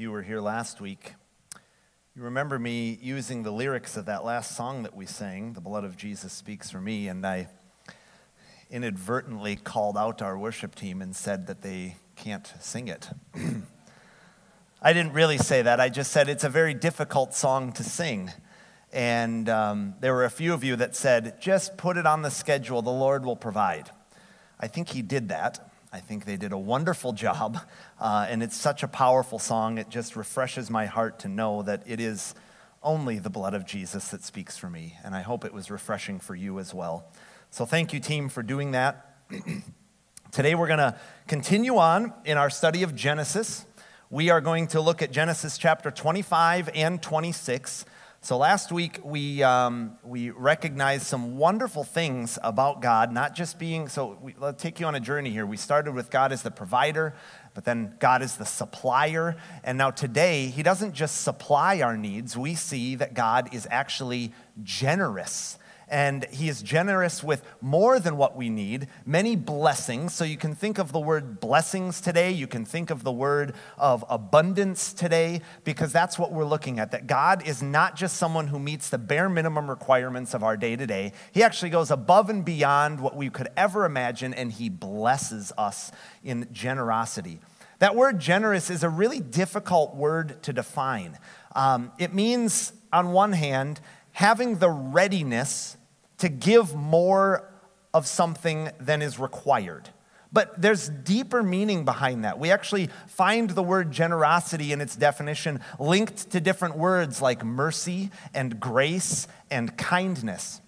You were here last week, you remember me using the lyrics of that last song that we sang, The Blood of Jesus Speaks for Me, and I inadvertently called out our worship team and said that they can't sing it. I didn't really say that. I just said it's a very difficult song to sing. And um, there were a few of you that said, just put it on the schedule, the Lord will provide. I think He did that. I think they did a wonderful job. Uh, and it's such a powerful song. It just refreshes my heart to know that it is only the blood of Jesus that speaks for me. And I hope it was refreshing for you as well. So thank you, team, for doing that. Today we're going to continue on in our study of Genesis. We are going to look at Genesis chapter 25 and 26. So last week we, um, we recognized some wonderful things about God, not just being, so we, let's take you on a journey here. We started with God as the provider, but then God is the supplier. And now today, He doesn't just supply our needs, we see that God is actually generous and he is generous with more than what we need, many blessings. So you can think of the word blessings today, you can think of the word of abundance today, because that's what we're looking at. That God is not just someone who meets the bare minimum requirements of our day to day, He actually goes above and beyond what we could ever imagine, and He blesses us in generosity. That word generous is a really difficult word to define. Um, it means, on one hand, having the readiness to give more of something than is required. But there's deeper meaning behind that. We actually find the word generosity in its definition linked to different words like mercy and grace and kindness.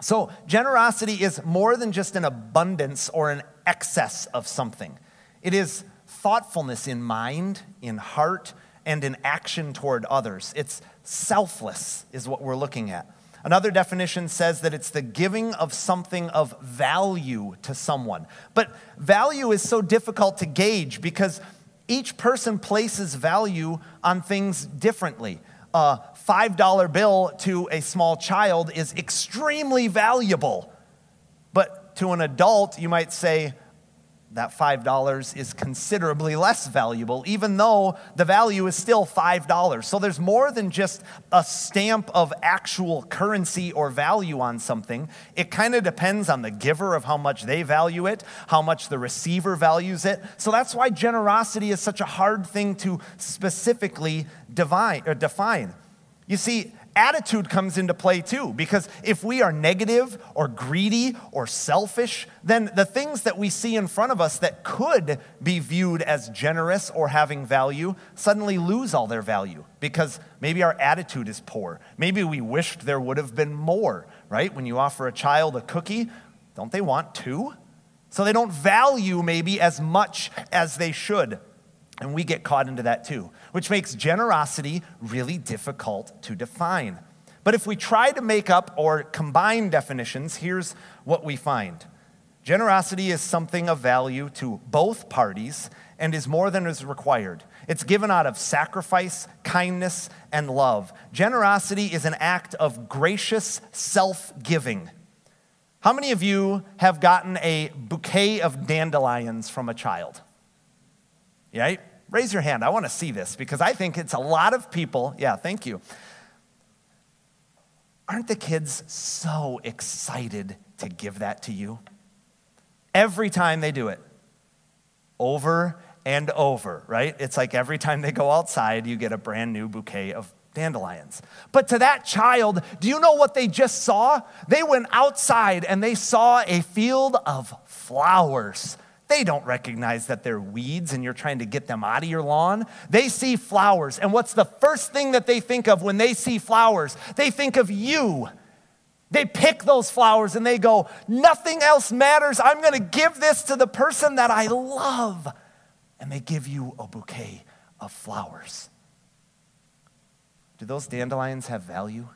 So, generosity is more than just an abundance or an excess of something, it is thoughtfulness in mind, in heart, and in action toward others. It's selfless, is what we're looking at. Another definition says that it's the giving of something of value to someone. But value is so difficult to gauge because each person places value on things differently. A $5 bill to a small child is extremely valuable. But to an adult, you might say, that $5 is considerably less valuable, even though the value is still $5. So there's more than just a stamp of actual currency or value on something. It kind of depends on the giver of how much they value it, how much the receiver values it. So that's why generosity is such a hard thing to specifically divine, or define. You see, attitude comes into play too, because if we are negative or greedy or selfish, then the things that we see in front of us that could be viewed as generous or having value suddenly lose all their value because maybe our attitude is poor. Maybe we wished there would have been more, right? When you offer a child a cookie, don't they want two? So they don't value maybe as much as they should. And we get caught into that too, which makes generosity really difficult to define. But if we try to make up or combine definitions, here's what we find generosity is something of value to both parties and is more than is required. It's given out of sacrifice, kindness, and love. Generosity is an act of gracious self giving. How many of you have gotten a bouquet of dandelions from a child? Right? Raise your hand. I want to see this because I think it's a lot of people. Yeah, thank you. Aren't the kids so excited to give that to you? Every time they do it, over and over, right? It's like every time they go outside, you get a brand new bouquet of dandelions. But to that child, do you know what they just saw? They went outside and they saw a field of flowers they don't recognize that they're weeds and you're trying to get them out of your lawn. They see flowers. And what's the first thing that they think of when they see flowers? They think of you. They pick those flowers and they go, Nothing else matters. I'm going to give this to the person that I love. And they give you a bouquet of flowers. Do those dandelions have value?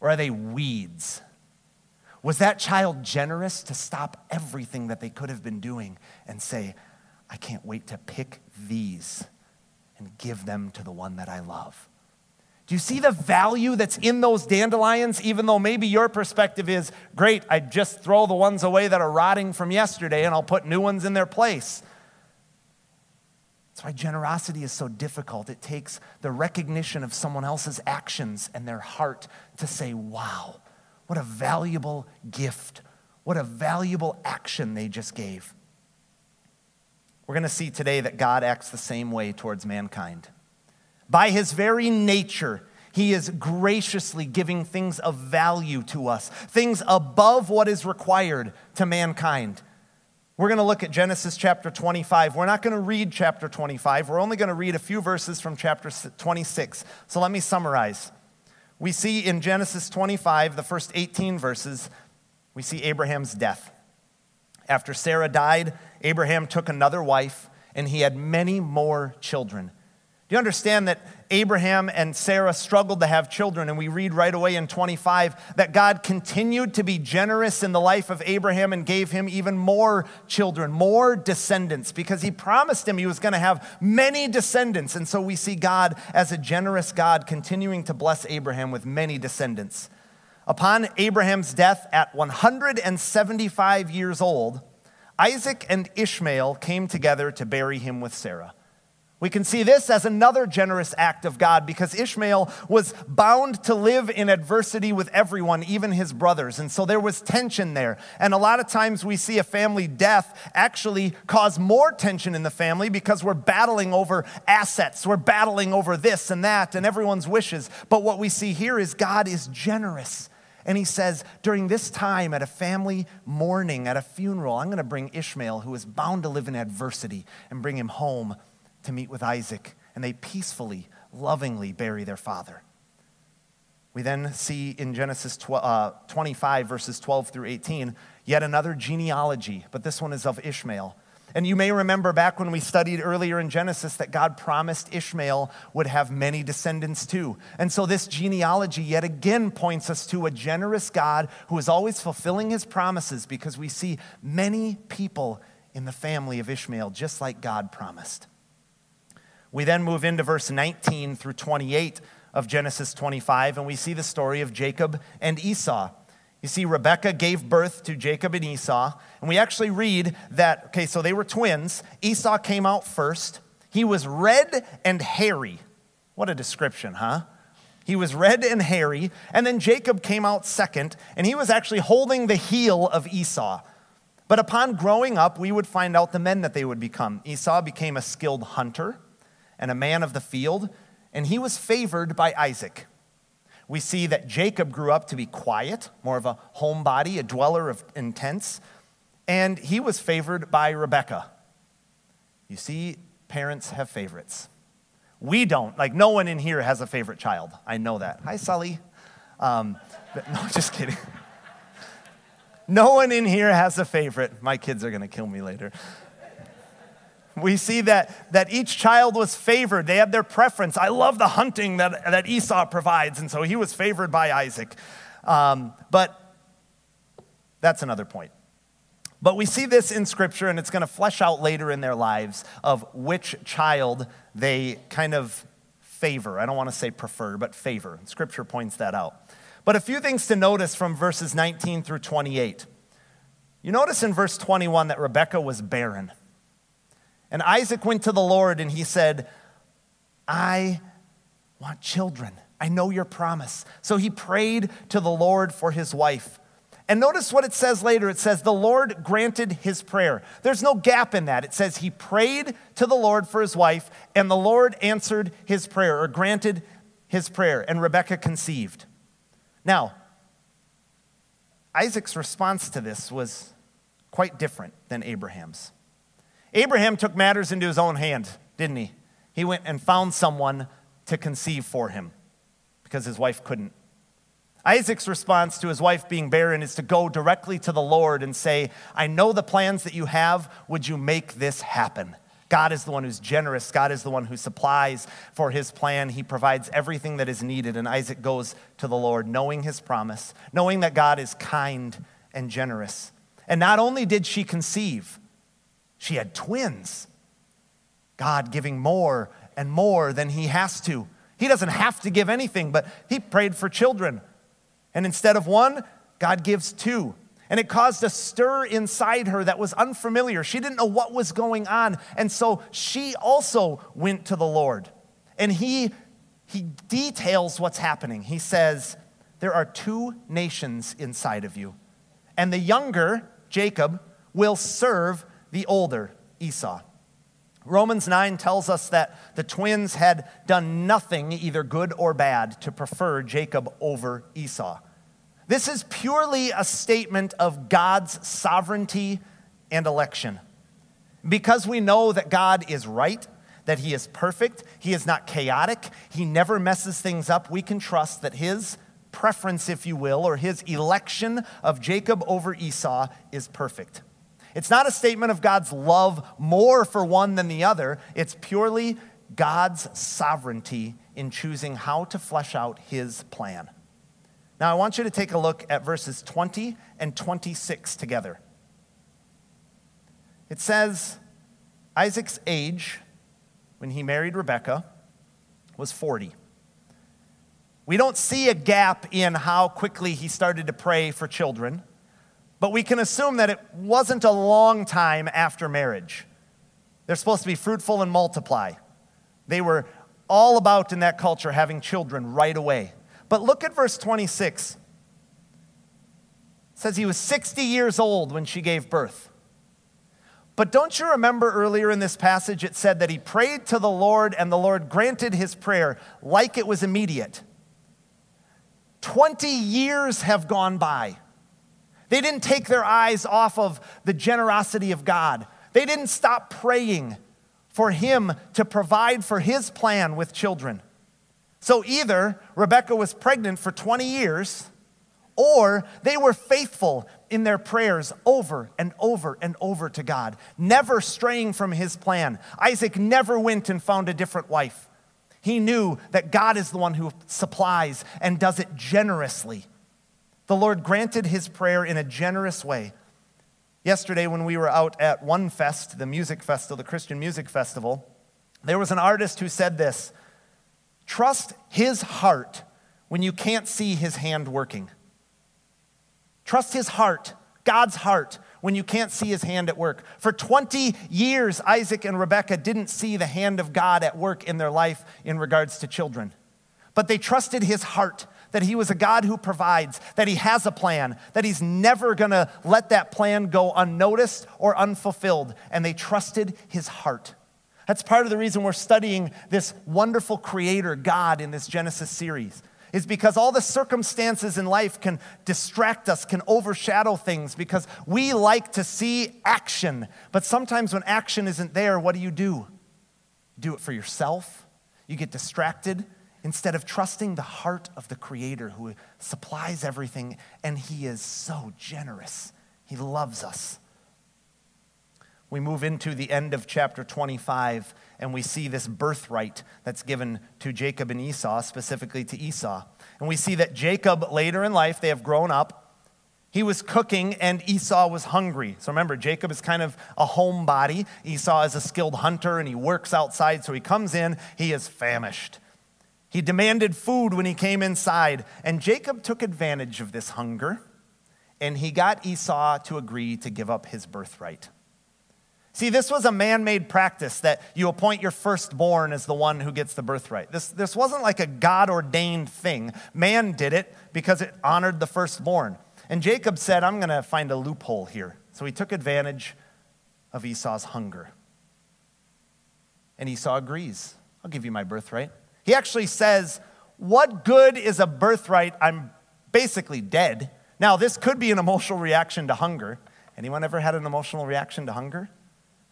Or are they weeds? Was that child generous to stop everything that they could have been doing and say, I can't wait to pick these and give them to the one that I love? Do you see the value that's in those dandelions, even though maybe your perspective is great, I just throw the ones away that are rotting from yesterday and I'll put new ones in their place? That's why generosity is so difficult. It takes the recognition of someone else's actions and their heart to say, wow, what a valuable gift. What a valuable action they just gave. We're going to see today that God acts the same way towards mankind. By his very nature, he is graciously giving things of value to us, things above what is required to mankind. We're going to look at Genesis chapter 25. We're not going to read chapter 25. We're only going to read a few verses from chapter 26. So let me summarize. We see in Genesis 25, the first 18 verses, we see Abraham's death. After Sarah died, Abraham took another wife, and he had many more children. You understand that Abraham and Sarah struggled to have children? And we read right away in 25 that God continued to be generous in the life of Abraham and gave him even more children, more descendants, because he promised him he was going to have many descendants. And so we see God as a generous God continuing to bless Abraham with many descendants. Upon Abraham's death at 175 years old, Isaac and Ishmael came together to bury him with Sarah. We can see this as another generous act of God because Ishmael was bound to live in adversity with everyone, even his brothers. And so there was tension there. And a lot of times we see a family death actually cause more tension in the family because we're battling over assets, we're battling over this and that and everyone's wishes. But what we see here is God is generous. And he says, during this time at a family mourning, at a funeral, I'm going to bring Ishmael, who is bound to live in adversity, and bring him home to meet with Isaac, and they peacefully, lovingly bury their father. We then see in Genesis uh, 25, verses 12 through 18, yet another genealogy, but this one is of Ishmael. And you may remember back when we studied earlier in Genesis that God promised Ishmael would have many descendants too. And so this genealogy yet again points us to a generous God who is always fulfilling his promises because we see many people in the family of Ishmael just like God promised. We then move into verse 19 through 28 of Genesis 25, and we see the story of Jacob and Esau. You see, Rebekah gave birth to Jacob and Esau, and we actually read that, okay, so they were twins. Esau came out first. He was red and hairy. What a description, huh? He was red and hairy. And then Jacob came out second, and he was actually holding the heel of Esau. But upon growing up, we would find out the men that they would become. Esau became a skilled hunter and a man of the field, and he was favored by Isaac. We see that Jacob grew up to be quiet, more of a homebody, a dweller of in tents, and he was favored by Rebekah. You see, parents have favorites. We don't. Like, no one in here has a favorite child. I know that. Hi, Sully. Um, but, no, just kidding. No one in here has a favorite. My kids are going to kill me later. We see that, that each child was favored. They had their preference. I love the hunting that, that Esau provides, and so he was favored by Isaac. Um, but that's another point. But we see this in Scripture, and it's going to flesh out later in their lives of which child they kind of favor. I don't want to say prefer, but favor. Scripture points that out. But a few things to notice from verses 19 through 28. You notice in verse 21 that Rebekah was barren. And Isaac went to the Lord and he said, I want children. I know your promise. So he prayed to the Lord for his wife. And notice what it says later. It says, The Lord granted his prayer. There's no gap in that. It says he prayed to the Lord for his wife, and the Lord answered his prayer or granted his prayer, and Rebekah conceived. Now, Isaac's response to this was quite different than Abraham's. Abraham took matters into his own hand, didn't he? He went and found someone to conceive for him because his wife couldn't. Isaac's response to his wife being barren is to go directly to the Lord and say, I know the plans that you have. Would you make this happen? God is the one who's generous. God is the one who supplies for his plan. He provides everything that is needed. And Isaac goes to the Lord, knowing his promise, knowing that God is kind and generous. And not only did she conceive, she had twins. God giving more and more than he has to. He doesn't have to give anything, but he prayed for children. And instead of one, God gives two. And it caused a stir inside her that was unfamiliar. She didn't know what was going on. And so she also went to the Lord. And he, he details what's happening. He says, There are two nations inside of you. And the younger, Jacob, will serve the older, Esau. Romans 9 tells us that the twins had done nothing, either good or bad, to prefer Jacob over Esau. This is purely a statement of God's sovereignty and election. Because we know that God is right, that He is perfect, He is not chaotic, He never messes things up, we can trust that His preference, if you will, or His election of Jacob over Esau is perfect. It's not a statement of God's love more for one than the other. It's purely God's sovereignty in choosing how to flesh out his plan. Now, I want you to take a look at verses 20 and 26 together. It says Isaac's age when he married Rebekah was 40. We don't see a gap in how quickly he started to pray for children. But we can assume that it wasn't a long time after marriage. They're supposed to be fruitful and multiply. They were all about in that culture having children right away. But look at verse 26. It says he was 60 years old when she gave birth. But don't you remember earlier in this passage it said that he prayed to the Lord and the Lord granted his prayer like it was immediate? 20 years have gone by. They didn't take their eyes off of the generosity of God. They didn't stop praying for Him to provide for His plan with children. So either Rebecca was pregnant for 20 years, or they were faithful in their prayers over and over and over to God, never straying from His plan. Isaac never went and found a different wife. He knew that God is the one who supplies and does it generously. The Lord granted his prayer in a generous way. Yesterday, when we were out at One Fest, the music festival, the Christian music festival, there was an artist who said this Trust his heart when you can't see his hand working. Trust his heart, God's heart, when you can't see his hand at work. For 20 years, Isaac and Rebekah didn't see the hand of God at work in their life in regards to children. But they trusted his heart that He was a God who provides, that He has a plan, that He's never gonna let that plan go unnoticed or unfulfilled. And they trusted His heart. That's part of the reason we're studying this wonderful creator, God, in this Genesis series. Is because all the circumstances in life can distract us, can overshadow things, because we like to see action. But sometimes when action isn't there, what do you do? Do it for yourself, you get distracted, instead of trusting the heart of the Creator who supplies everything, and He is so generous. He loves us. We move into the end of chapter 25, and we see this birthright that's given to Jacob and Esau, specifically to Esau. And we see that Jacob, later in life, they have grown up. He was cooking and Esau was hungry. So remember, Jacob is kind of a homebody. Esau is a skilled hunter and he works outside. So he comes in, he is famished. He demanded food when he came inside, and Jacob took advantage of this hunger, and he got Esau to agree to give up his birthright. See, this was a man made practice that you appoint your firstborn as the one who gets the birthright. This, this wasn't like a God ordained thing. Man did it because it honored the firstborn. And Jacob said, I'm going to find a loophole here. So he took advantage of Esau's hunger. And Esau agrees I'll give you my birthright. He actually says, What good is a birthright? I'm basically dead. Now, this could be an emotional reaction to hunger. Anyone ever had an emotional reaction to hunger?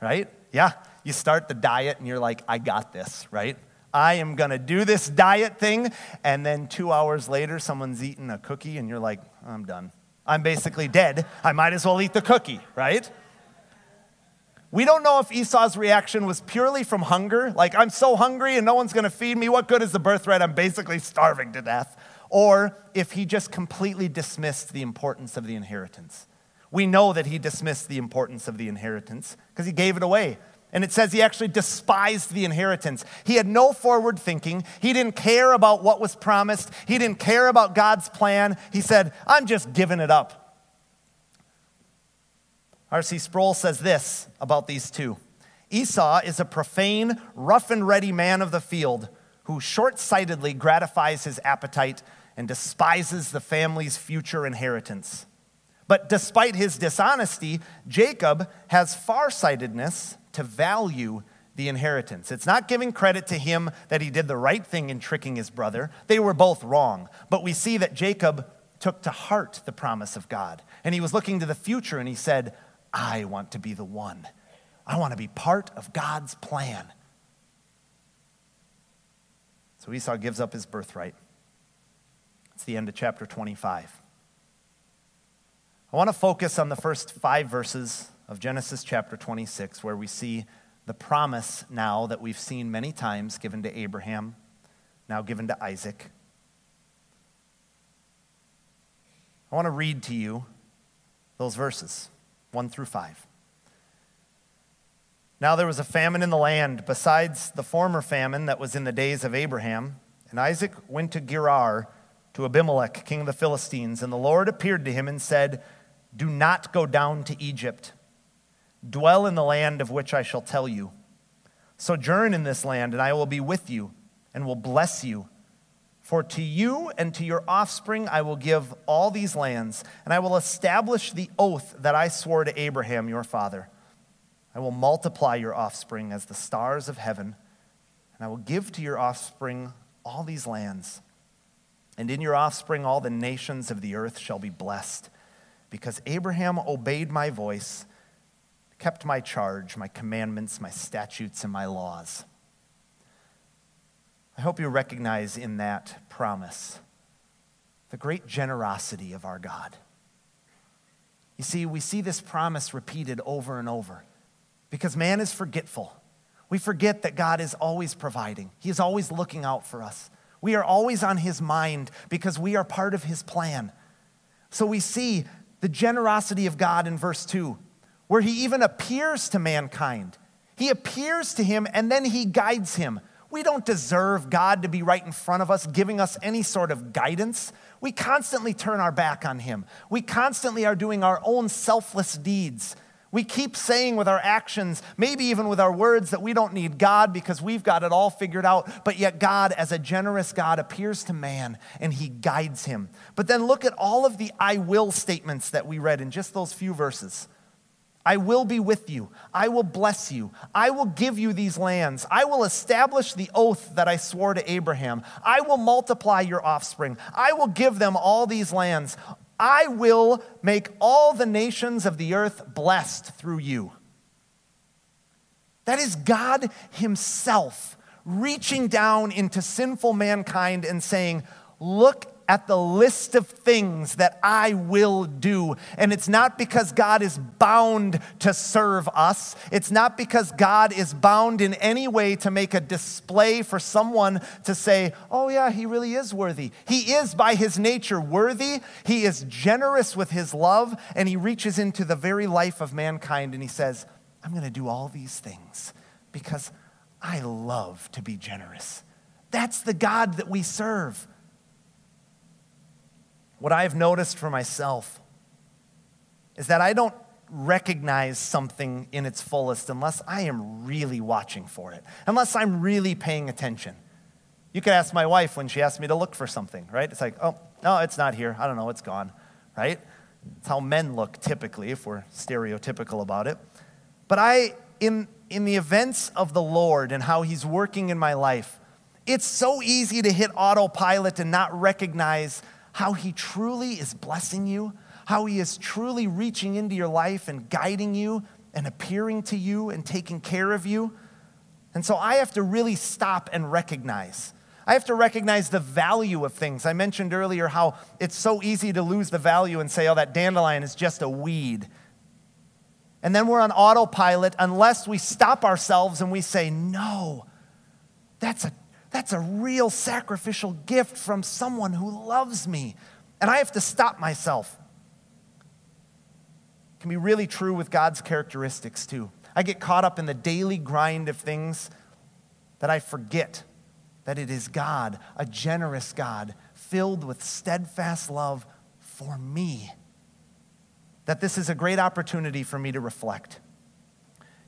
Right? Yeah. You start the diet and you're like, I got this, right? I am going to do this diet thing. And then two hours later, someone's eating a cookie and you're like, I'm done. I'm basically dead. I might as well eat the cookie, right? We don't know if Esau's reaction was purely from hunger, like, I'm so hungry and no one's gonna feed me. What good is the birthright? I'm basically starving to death. Or if he just completely dismissed the importance of the inheritance. We know that he dismissed the importance of the inheritance because he gave it away. And it says he actually despised the inheritance. He had no forward thinking. He didn't care about what was promised. He didn't care about God's plan. He said, I'm just giving it up. R.C. Sproul says this about these two Esau is a profane, rough and ready man of the field who short sightedly gratifies his appetite and despises the family's future inheritance. But despite his dishonesty, Jacob has farsightedness to value the inheritance. It's not giving credit to him that he did the right thing in tricking his brother. They were both wrong. But we see that Jacob took to heart the promise of God. And he was looking to the future and he said, I want to be the one. I want to be part of God's plan. So Esau gives up his birthright. It's the end of chapter 25. I want to focus on the first five verses of Genesis chapter 26, where we see the promise now that we've seen many times given to Abraham, now given to Isaac. I want to read to you those verses, 1 through 5. Now there was a famine in the land, besides the former famine that was in the days of Abraham. And Isaac went to Gerar to Abimelech, king of the Philistines. And the Lord appeared to him and said, Do not go down to Egypt. Dwell in the land of which I shall tell you. Sojourn in this land, and I will be with you and will bless you. For to you and to your offspring I will give all these lands, and I will establish the oath that I swore to Abraham your father. I will multiply your offspring as the stars of heaven, and I will give to your offspring all these lands. And in your offspring all the nations of the earth shall be blessed, because Abraham obeyed my voice kept my charge, my commandments, my statutes, and my laws. I hope you recognize in that promise the great generosity of our God. You see, we see this promise repeated over and over because man is forgetful. We forget that God is always providing, He is always looking out for us. We are always on His mind because we are part of His plan. So we see the generosity of God in verse 2 where he even appears to mankind. He appears to him and then he guides him. We don't deserve God to be right in front of us, giving us any sort of guidance. We constantly turn our back on him. We constantly are doing our own selfless deeds. We keep saying with our actions, maybe even with our words, that we don't need God because we've got it all figured out. But yet, God, as a generous God, appears to man and he guides him. But then look at all of the I will statements that we read in just those few verses. I will be with you. I will bless you. I will give you these lands. I will establish the oath that I swore to Abraham. I will multiply your offspring. I will give them all these lands. I will make all the nations of the earth blessed through you. That is God Himself reaching down into sinful mankind and saying, Look at the list of things that I will do. And it's not because God is bound to serve us, it's not because God is bound in any way to make a display for someone to say, oh, yeah, he really is worthy. He is by his nature worthy, he is generous with his love, and he reaches into the very life of mankind and he says, I'm going to do all these things because I love to be generous. That's the God that we serve. What I've noticed for myself is that I don't recognize something in its fullest unless I am really watching for it, unless I'm really paying attention. You could ask my wife when she asks me to look for something, right? It's like, oh, no, it's not here. I don't know, it's gone, right? It's how men look typically, if we're stereotypical about it. But I, in, in the events of the Lord and how He's working in my life, it's so easy to hit autopilot and not recognize how He truly is blessing you, how He is truly reaching into your life and guiding you and appearing to you and taking care of you. And so I have to really stop and recognize. I have to recognize the value of things. I mentioned earlier how it's so easy to lose the value and say, oh, that dandelion is just a weed. And then we're on autopilot unless we stop ourselves and we say, no, that's a that's a real sacrificial gift from someone who loves me. And I have to stop myself. It can be really true with God's characteristics too. I get caught up in the daily grind of things that I forget that it is God, a generous God, filled with steadfast love for me that this is a great opportunity for me to reflect.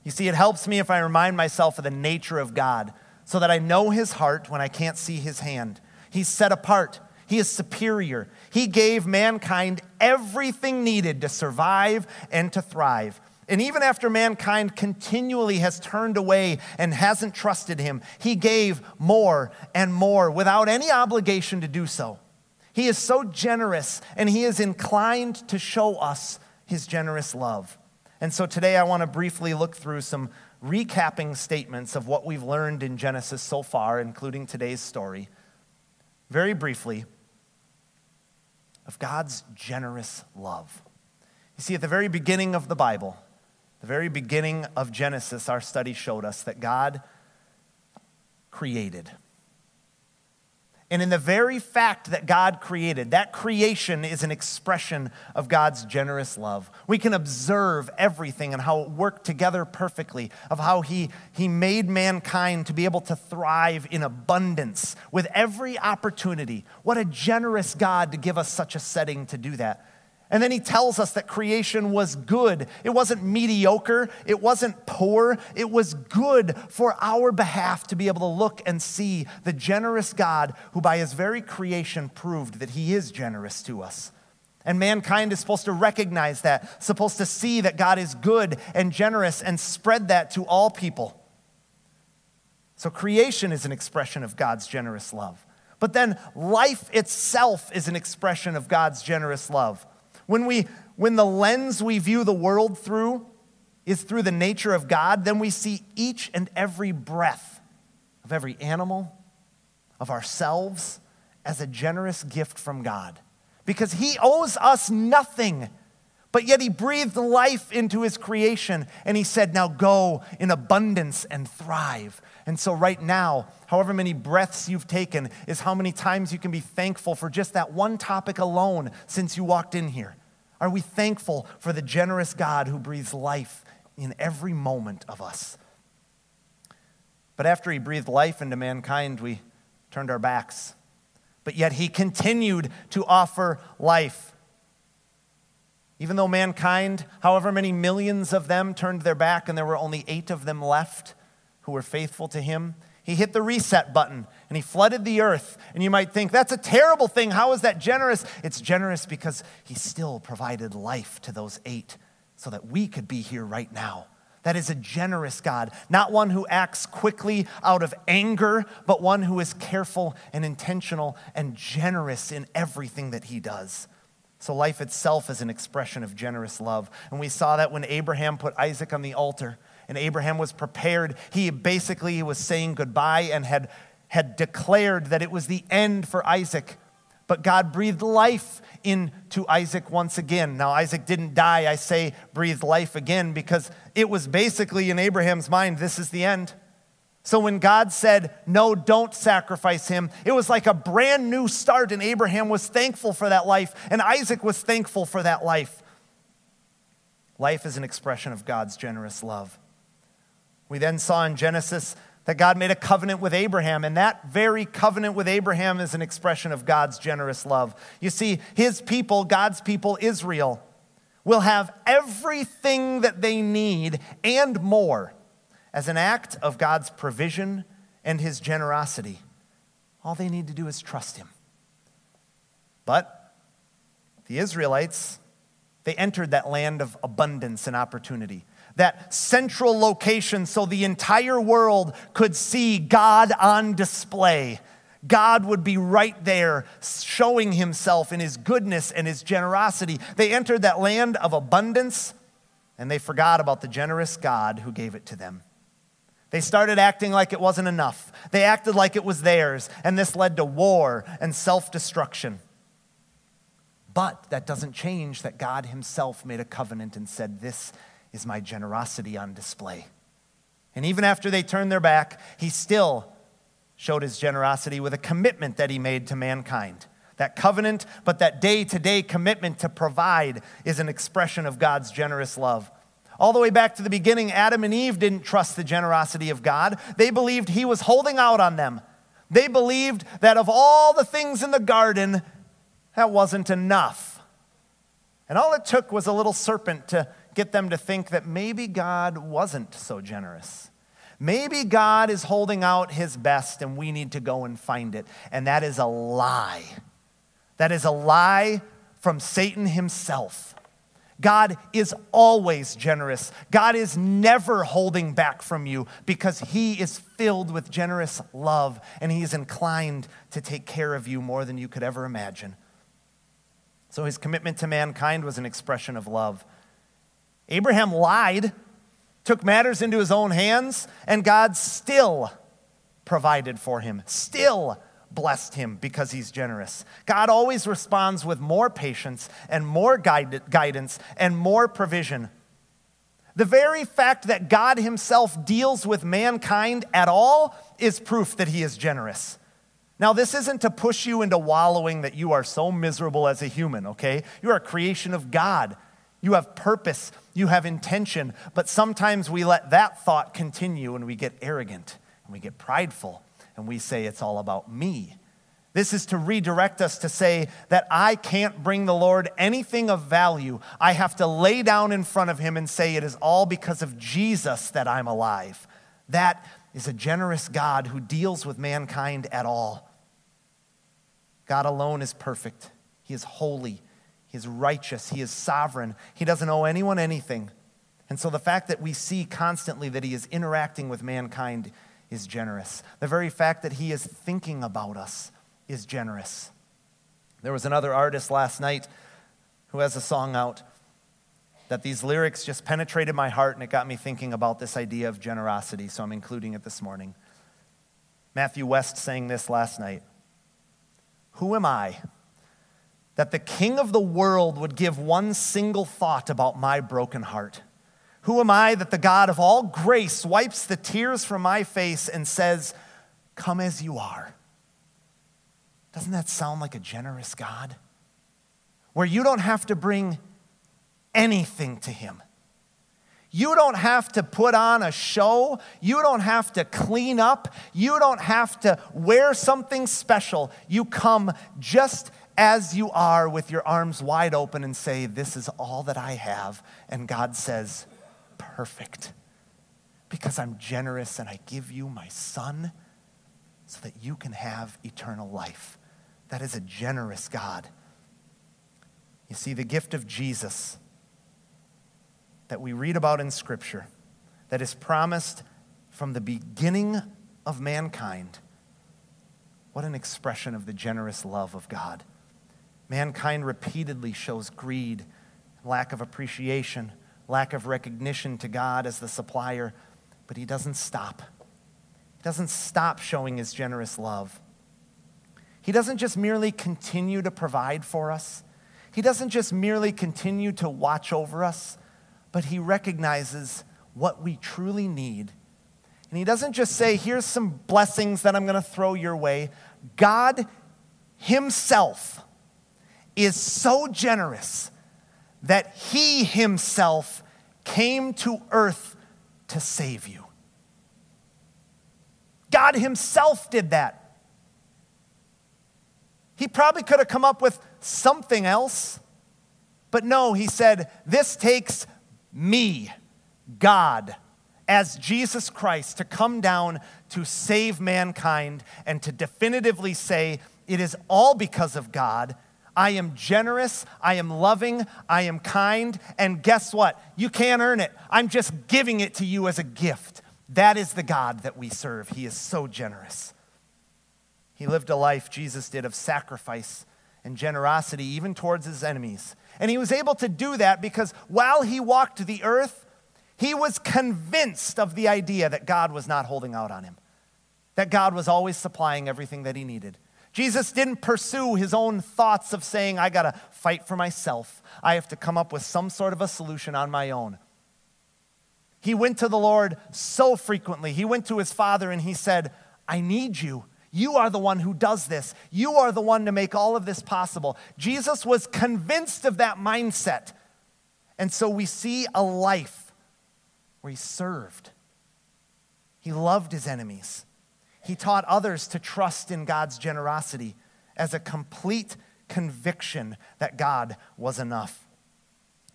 You see, it helps me if I remind myself of the nature of God so that I know his heart when I can't see his hand. He's set apart, he is superior. He gave mankind everything needed to survive and to thrive. And even after mankind continually has turned away and hasn't trusted him, he gave more and more without any obligation to do so. He is so generous and he is inclined to show us his generous love. And so today I want to briefly look through some recapping statements of what we've learned in Genesis so far, including today's story. Very briefly, of God's generous love. You see, at the very beginning of the Bible, the very beginning of Genesis, our study showed us that God created. And in the very fact that God created, that creation is an expression of God's generous love. We can observe everything and how it worked together perfectly, of how he, he made mankind to be able to thrive in abundance with every opportunity. What a generous God to give us such a setting to do that. And then he tells us that creation was good. It wasn't mediocre, it wasn't poor, it was good for our behalf to be able to look and see the generous God who, by his very creation, proved that he is generous to us. And mankind is supposed to recognize that, supposed to see that God is good and generous and spread that to all people. So, creation is an expression of God's generous love. But then, life itself is an expression of God's generous love. When, we, when the lens we view the world through is through the nature of God, then we see each and every breath of every animal, of ourselves, as a generous gift from God. Because He owes us nothing, but yet He breathed life into His creation and He said, Now go in abundance and thrive. And so, right now, however many breaths you've taken is how many times you can be thankful for just that one topic alone since you walked in here. Are we thankful for the generous God who breathes life in every moment of us? But after he breathed life into mankind, we turned our backs. But yet he continued to offer life. Even though mankind, however many millions of them, turned their back and there were only eight of them left, who were faithful to him. He hit the reset button and he flooded the earth. And you might think, that's a terrible thing. How is that generous? It's generous because he still provided life to those eight so that we could be here right now. That is a generous God, not one who acts quickly out of anger, but one who is careful and intentional and generous in everything that he does. So, life itself is an expression of generous love. And we saw that when Abraham put Isaac on the altar and Abraham was prepared. He basically was saying goodbye and had, had declared that it was the end for Isaac. But God breathed life into Isaac once again. Now, Isaac didn't die. I say breathed life again because it was basically in Abraham's mind this is the end. So when God said, No, don't sacrifice him, it was like a brand new start, and Abraham was thankful for that life, and Isaac was thankful for that life. Life is an expression of God's generous love. We then saw in Genesis that God made a covenant with Abraham, and that very covenant with Abraham is an expression of God's generous love. You see, his people, God's people, Israel, will have everything that they need and more as an act of God's provision and his generosity. All they need to do is trust him. But the Israelites, they entered that land of abundance and opportunity that central location so the entire world could see God on display. God would be right there showing himself in his goodness and his generosity. They entered that land of abundance and they forgot about the generous God who gave it to them. They started acting like it wasn't enough. They acted like it was theirs, and this led to war and self destruction. But that doesn't change that God Himself made a covenant and said, This is my generosity on display. And even after they turned their back, he still showed his generosity with a commitment that he made to mankind. That covenant, but that day to day commitment to provide is an expression of God's generous love. All the way back to the beginning, Adam and Eve didn't trust the generosity of God. They believed he was holding out on them. They believed that of all the things in the garden, that wasn't enough. And all it took was a little serpent to get them to think that maybe God wasn't so generous. Maybe God is holding out his best and we need to go and find it. And that is a lie. That is a lie from Satan himself. God is always generous. God is never holding back from you because He is filled with generous love and He is inclined to take care of you more than you could ever imagine. So His commitment to mankind was an expression of love. Abraham lied, took matters into his own hands, and God still provided for him, still blessed him because he's generous. God always responds with more patience and more guide, guidance and more provision. The very fact that God himself deals with mankind at all is proof that he is generous. Now, this isn't to push you into wallowing that you are so miserable as a human, okay? You are a creation of God. You have purpose, you have intention, but sometimes we let that thought continue and we get arrogant and we get prideful and we say it's all about me. This is to redirect us to say that I can't bring the Lord anything of value. I have to lay down in front of Him and say it is all because of Jesus that I'm alive. That is a generous God who deals with mankind at all. God alone is perfect, He is holy, He is righteous, He is sovereign, He doesn't owe anyone anything. And so the fact that we see constantly that He is interacting with mankind is generous. The very fact that He is thinking about us is generous. There was another artist last night who has a song out that these lyrics just penetrated my heart and it got me thinking about this idea of generosity, so I'm including it this morning. Matthew West sang this last night. Who am I that the king of the world would give one single thought about my broken heart? Who am I that the God of all grace wipes the tears from my face and says, Come as you are? Doesn't that sound like a generous God? Where you don't have to bring anything to Him. You don't have to put on a show. You don't have to clean up. You don't have to wear something special. You come just as you are with your arms wide open and say, This is all that I have. And God says, Perfect. Because I'm generous and I give you my son so that you can have eternal life. That is a generous God. You see, the gift of Jesus that we read about in Scripture, that is promised from the beginning of mankind, what an expression of the generous love of God. Mankind repeatedly shows greed, lack of appreciation, lack of recognition to God as the supplier, but He doesn't stop. He doesn't stop showing His generous love. He doesn't just merely continue to provide for us, He doesn't just merely continue to watch over us, but He recognizes what we truly need. And He doesn't just say, Here's some blessings that I'm going to throw your way. God Himself is so generous that He Himself came to earth to save you. God Himself did that. He probably could have come up with something else. But no, he said, This takes me, God, as Jesus Christ, to come down to save mankind and to definitively say, It is all because of God. I am generous, I am loving, I am kind, and guess what? You can't earn it. I'm just giving it to you as a gift. That is the God that we serve. He is so generous. He lived a life, Jesus did, of sacrifice and generosity, even towards his enemies. And he was able to do that because while he walked the earth, he was convinced of the idea that God was not holding out on him, that God was always supplying everything that he needed. Jesus didn't pursue his own thoughts of saying, I got to fight for myself. I have to come up with some sort of a solution on my own. He went to the Lord so frequently. He went to his father and he said, I need you. You are the one who does this. You are the one to make all of this possible. Jesus was convinced of that mindset. And so we see a life where he served, he loved his enemies, he taught others to trust in God's generosity as a complete conviction that God was enough.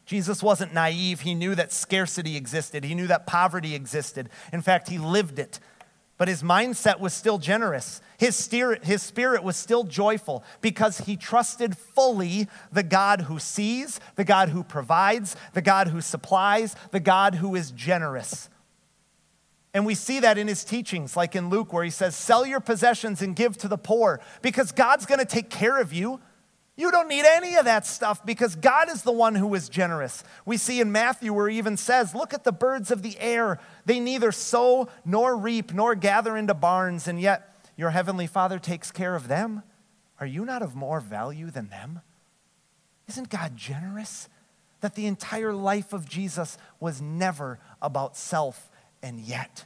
Jesus wasn't naive. He knew that scarcity existed, he knew that poverty existed. In fact, he lived it. But his mindset was still generous. His spirit, his spirit was still joyful because he trusted fully the God who sees, the God who provides, the God who supplies, the God who is generous. And we see that in his teachings, like in Luke, where he says, Sell your possessions and give to the poor because God's going to take care of you. You don't need any of that stuff because God is the one who is generous. We see in Matthew where he even says, Look at the birds of the air. They neither sow nor reap nor gather into barns, and yet your heavenly Father takes care of them. Are you not of more value than them? Isn't God generous? That the entire life of Jesus was never about self, and yet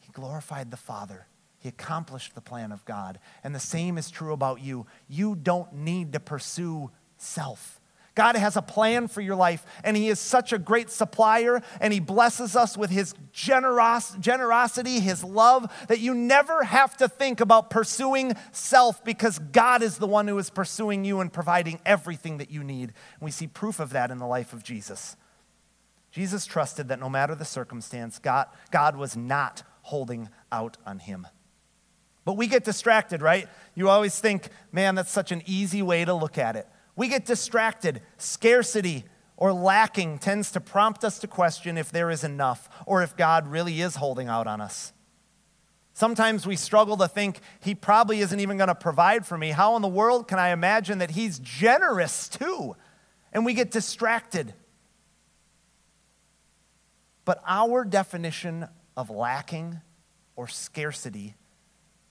he glorified the Father he accomplished the plan of God. And the same is true about you. You don't need to pursue self. God has a plan for your life, and He is such a great supplier, and He blesses us with His generos- generosity, His love, that you never have to think about pursuing self because God is the one who is pursuing you and providing everything that you need. And we see proof of that in the life of Jesus. Jesus trusted that no matter the circumstance, God, God was not holding out on him. But we get distracted, right? You always think, man, that's such an easy way to look at it. We get distracted. Scarcity or lacking tends to prompt us to question if there is enough or if God really is holding out on us. Sometimes we struggle to think he probably isn't even going to provide for me. How in the world can I imagine that he's generous too? And we get distracted. But our definition of lacking or scarcity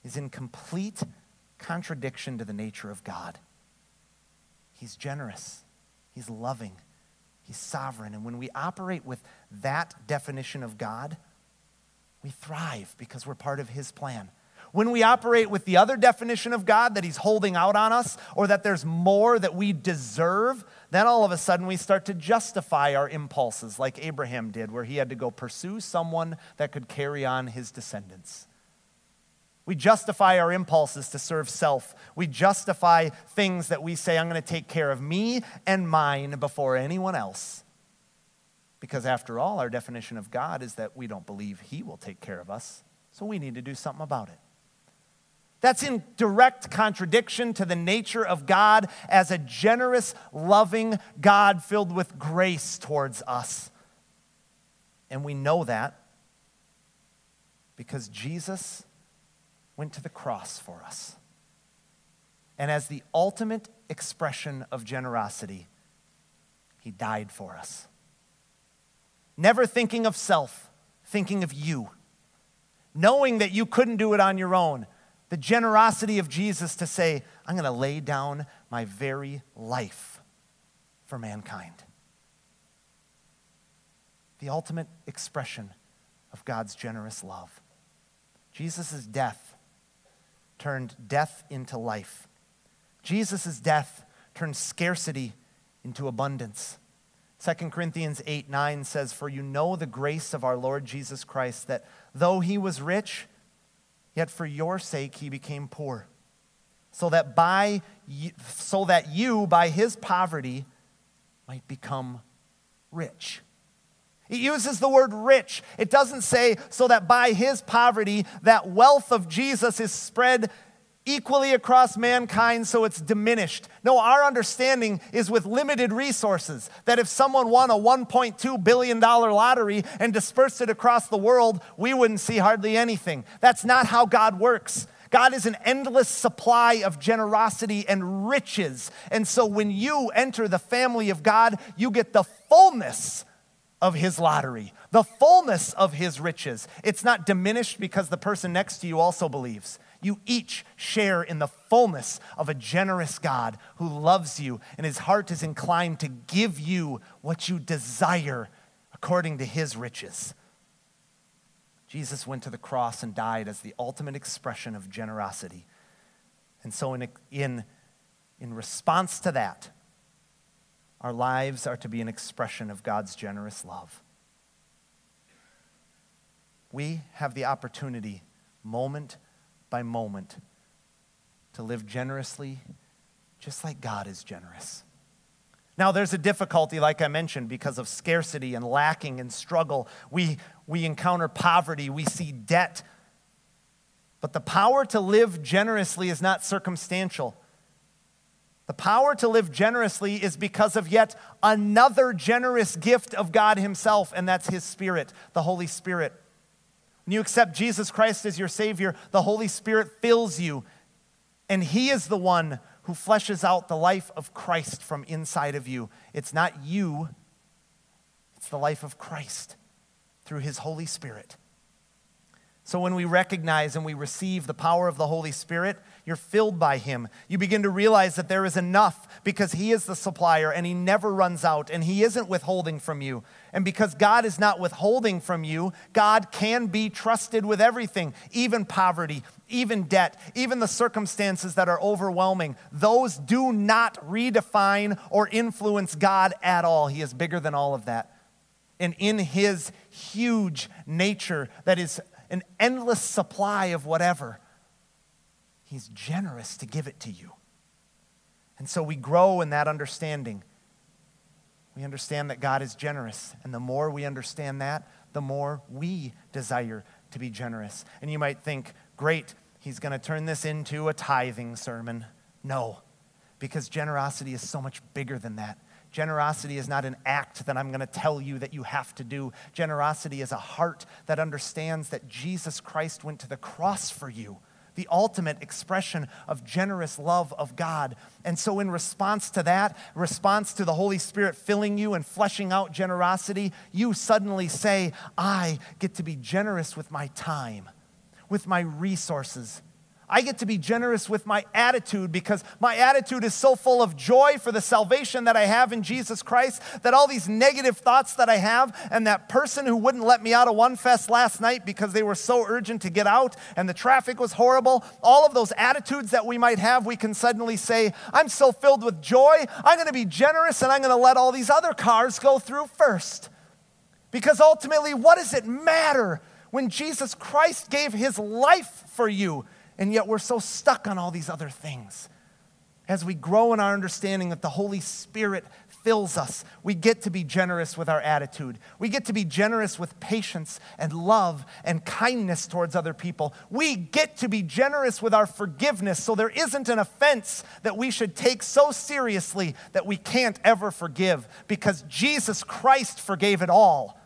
is in complete contradiction to the nature of God. He's generous, He's loving, He's sovereign. And when we operate with that definition of God, we thrive because we're part of His plan. When we operate with the other definition of God, that He's holding out on us, or that there's more that we deserve, then all of a sudden we start to justify our impulses, like Abraham did, where he had to go pursue someone that could carry on his descendants. We justify our impulses to serve self. We justify things that we say, I'm going to take care of me and mine before anyone else. Because after all, our definition of God is that we don't believe He will take care of us, so we need to do something about it. That's in direct contradiction to the nature of God as a generous, loving God filled with grace towards us. And we know that because Jesus went to the cross for us. And as the ultimate expression of generosity, he died for us. Never thinking of self, thinking of you. Knowing that you couldn't do it on your own. The generosity of Jesus to say, I'm going to lay down my very life for mankind. The ultimate expression of God's generous love. Jesus' death turned death into life. Jesus' death turned scarcity into abundance. 2 Corinthians 8 9 says, For you know the grace of our Lord Jesus Christ, that though he was rich, yet for your sake he became poor, so that, by, so that you, by his poverty, might become rich. It uses the word rich. It doesn't say so that by his poverty, that wealth of Jesus is spread equally across mankind so it's diminished. No, our understanding is with limited resources. That if someone won a $1.2 billion lottery and dispersed it across the world, we wouldn't see hardly anything. That's not how God works. God is an endless supply of generosity and riches. And so when you enter the family of God, you get the fullness of his lottery, the fullness of his riches. It's not diminished because the person next to you also believes. You each share in the fullness of a generous God who loves you, and his heart is inclined to give you what you desire according to his riches. Jesus went to the cross and died as the ultimate expression of generosity. And so, in, in, in response to that, our lives are to be an expression of God's generous love. We have the opportunity, moment by moment, to live generously, just like God is generous. Now, there's a difficulty, like I mentioned, because of scarcity and lacking and struggle. We, we encounter poverty, we see debt. But the power to live generously is not circumstantial. The power to live generously is because of yet another generous gift of God Himself, and that's His Spirit, the Holy Spirit. When you accept Jesus Christ as your Savior, the Holy Spirit fills you, and He is the one who fleshes out the life of Christ from inside of you. It's not you, it's the life of Christ through His Holy Spirit. So when we recognize and we receive the power of the Holy Spirit, you're filled by Him. You begin to realize that there is enough because He is the supplier and He never runs out and He isn't withholding from you. And because God is not withholding from you, God can be trusted with everything, even poverty, even debt, even the circumstances that are overwhelming. Those do not redefine or influence God at all. He is bigger than all of that. And in His huge nature, that is an endless supply of whatever, He's generous to give it to you. And so we grow in that understanding. We understand that God is generous. And the more we understand that, the more we desire to be generous. And you might think, great, he's going to turn this into a tithing sermon. No, because generosity is so much bigger than that. Generosity is not an act that I'm going to tell you that you have to do. Generosity is a heart that understands that Jesus Christ went to the cross for you the ultimate expression of generous love of God. And so, in response to that, response to the Holy Spirit filling you and fleshing out generosity, you suddenly say, I get to be generous with my time, with my resources, I get to be generous with my attitude because my attitude is so full of joy for the salvation that I have in Jesus Christ that all these negative thoughts that I have and that person who wouldn't let me out of one fest last night because they were so urgent to get out and the traffic was horrible, all of those attitudes that we might have, we can suddenly say, I'm so filled with joy, I'm going to be generous and I'm going to let all these other cars go through first. Because ultimately, what does it matter when Jesus Christ gave his life for you? And yet we're so stuck on all these other things. As we grow in our understanding that the Holy Spirit fills us, we get to be generous with our attitude. We get to be generous with patience and love and kindness towards other people. We get to be generous with our forgiveness so there isn't an offense that we should take so seriously that we can't ever forgive because Jesus Christ forgave it all.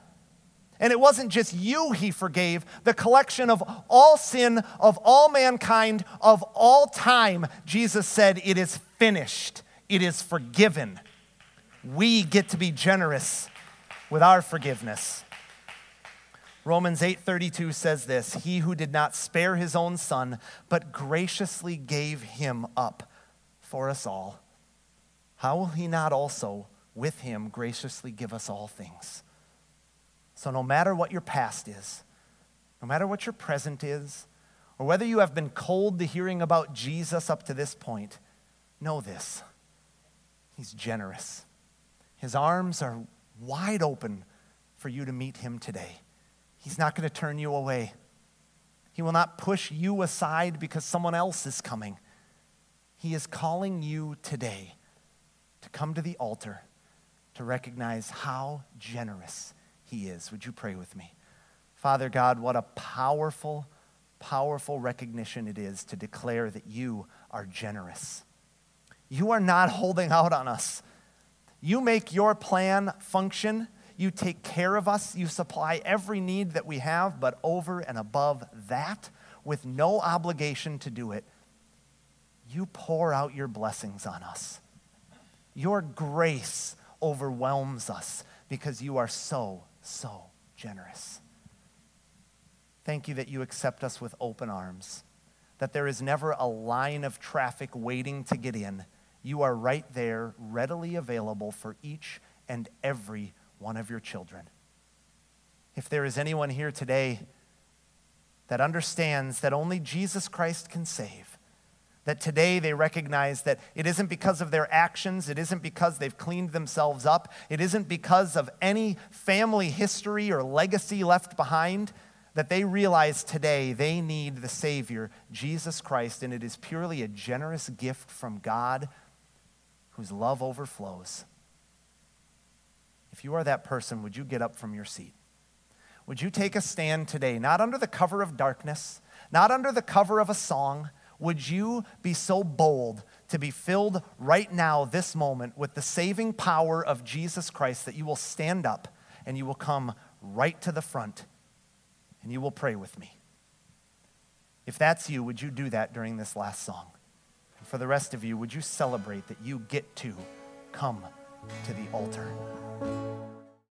And it wasn't just you he forgave, the collection of all sin of all mankind of all time. Jesus said, It is finished, it is forgiven. We get to be generous with our forgiveness. Romans 8:32 says this, he who did not spare his own son but graciously gave him up for us all how will he not also with him graciously give us all things so, no matter what your past is, no matter what your present is, or whether you have been cold to hearing about Jesus up to this point, know this He's generous. His arms are wide open for you to meet Him today. He's not going to turn you away. He will not push you aside because someone else is coming. He is calling you today to come to the altar to recognize how generous he is. Would you pray with me? Father God, what a powerful, powerful recognition it is to declare that you are generous. You are not holding out on us. You make your plan function. You take care of us. You supply every need that we have, but over and above that, with no obligation to do it, you pour out your blessings on us. Your grace overwhelms us because you are so so generous. Thank you that you accept us with open arms, that there is never a line of traffic waiting to get in. You are right there, readily available for each and every one of your children. If there is anyone here today that understands that only Jesus Christ can save, that today they recognize that it isn't because of their actions, it isn't because they've cleaned themselves up, it isn't because of any family history or legacy left behind, that they realize today they need the Savior, Jesus Christ, and it is purely a generous gift from God whose love overflows. if you are that person, would you get up from your seat? Would you take a stand today, not under the cover of darkness, not under the cover of a song? Would you be so bold to be filled right now, this moment, with the saving power of Jesus Christ that you will stand up and you will come right to the front and you will pray with me? If that's you, would you do that during this last song? And for the rest of you, would you celebrate that you get to come to the altar?